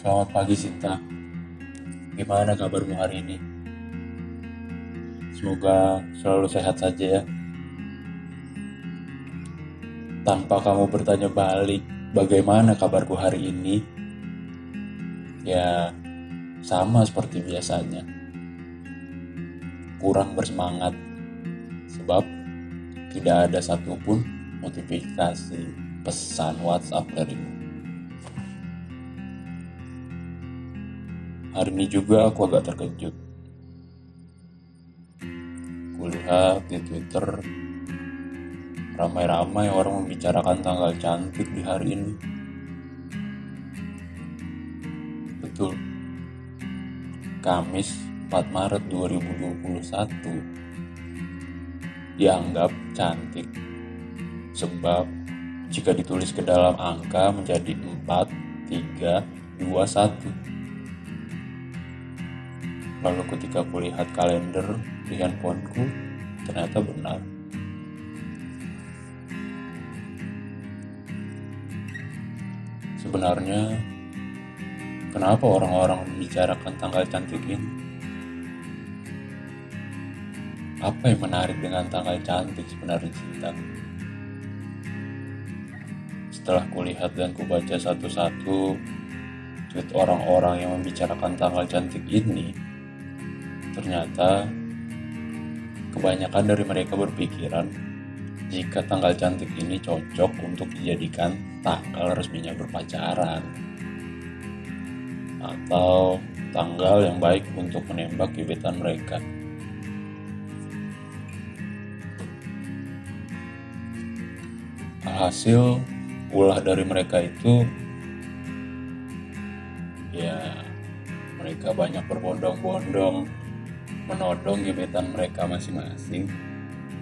Selamat pagi Sinta. Gimana kabarmu hari ini? Semoga selalu sehat saja ya. Tanpa kamu bertanya balik, bagaimana kabarku hari ini? Ya, sama seperti biasanya. Kurang bersemangat, sebab tidak ada satupun notifikasi pesan WhatsApp darimu. Hari ini juga aku agak terkejut. Kulihat di Twitter ramai-ramai orang membicarakan tanggal cantik di hari ini. Betul. Kamis 4 Maret 2021 dianggap cantik sebab jika ditulis ke dalam angka menjadi 4, 3, 2, 1. Lalu ketika kulihat kalender di handphoneku, ternyata benar. Sebenarnya, kenapa orang-orang membicarakan tanggal cantik ini? Apa yang menarik dengan tanggal cantik sebenarnya cinta? Setelah kulihat dan kubaca satu-satu tweet orang-orang yang membicarakan tanggal cantik ini, ternyata kebanyakan dari mereka berpikiran jika tanggal cantik ini cocok untuk dijadikan tanggal resminya berpacaran atau tanggal yang baik untuk menembak gebetan mereka. Alhasil ulah dari mereka itu ya mereka banyak berbondong-bondong menodong gebetan mereka masing-masing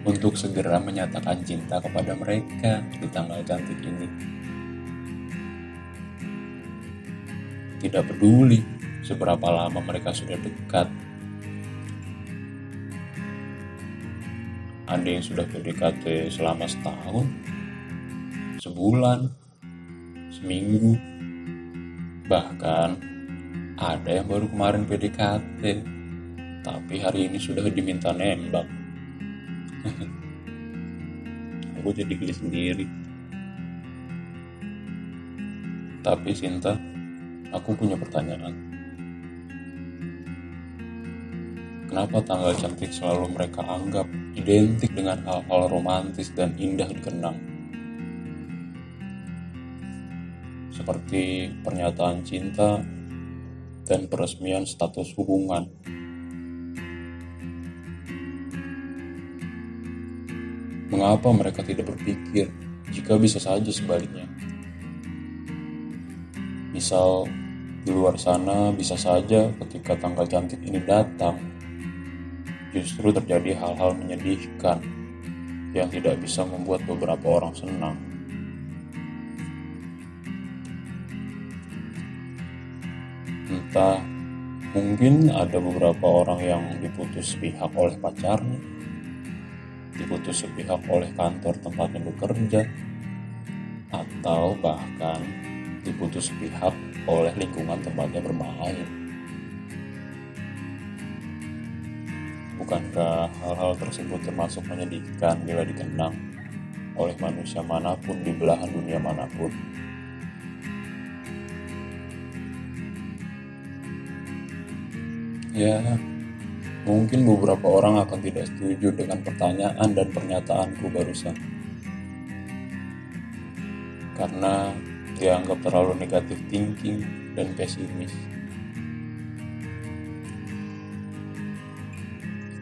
untuk segera menyatakan cinta kepada mereka di tanggal cantik ini. Tidak peduli seberapa lama mereka sudah dekat. Ada yang sudah PDKT selama setahun, sebulan, seminggu, bahkan ada yang baru kemarin PDKT, tapi hari ini sudah diminta nembak. Aku jadi geli sendiri. Tapi Sinta, aku punya pertanyaan. Kenapa tanggal cantik selalu mereka anggap identik dengan hal-hal romantis dan indah dikenang? Seperti pernyataan cinta dan peresmian status hubungan. Mengapa mereka tidak berpikir jika bisa saja sebaliknya? Misal, di luar sana bisa saja ketika tanggal cantik ini datang, justru terjadi hal-hal menyedihkan yang tidak bisa membuat beberapa orang senang. Entah, mungkin ada beberapa orang yang diputus pihak oleh pacarnya, diputus sepihak oleh kantor tempatnya bekerja, atau bahkan diputus sepihak oleh lingkungan tempatnya bermain. Bukankah hal-hal tersebut termasuk menyedihkan bila dikenang oleh manusia mana pun di belahan dunia mana pun? Ya, mungkin beberapa orang akan tidak setuju dengan pertanyaan dan pernyataanku barusan. Karena dianggap terlalu negatif thinking dan pesimis.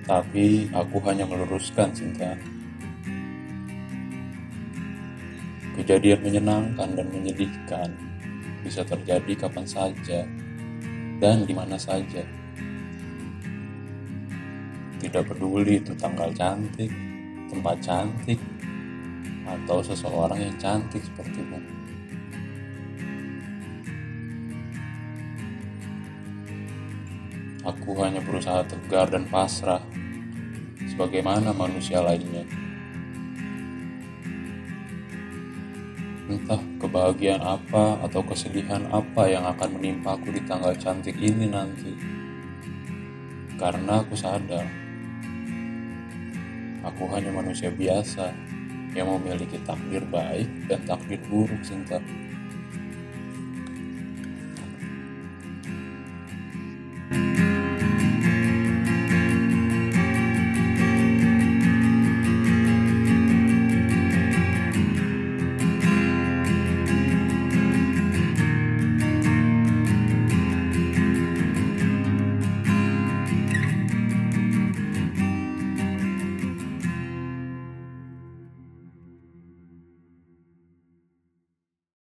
Tapi aku hanya meluruskan cinta. Kejadian menyenangkan dan menyedihkan bisa terjadi kapan saja dan di mana saja. Tidak peduli itu tanggal cantik, tempat cantik, atau seseorang yang cantik sepertimu. Aku hanya berusaha tegar dan pasrah, sebagaimana manusia lainnya. Entah kebahagiaan apa atau kesedihan apa yang akan menimpaku di tanggal cantik ini nanti. Karena aku sadar, aku hanya manusia biasa yang memiliki takdir baik dan takdir buruk, Sinta.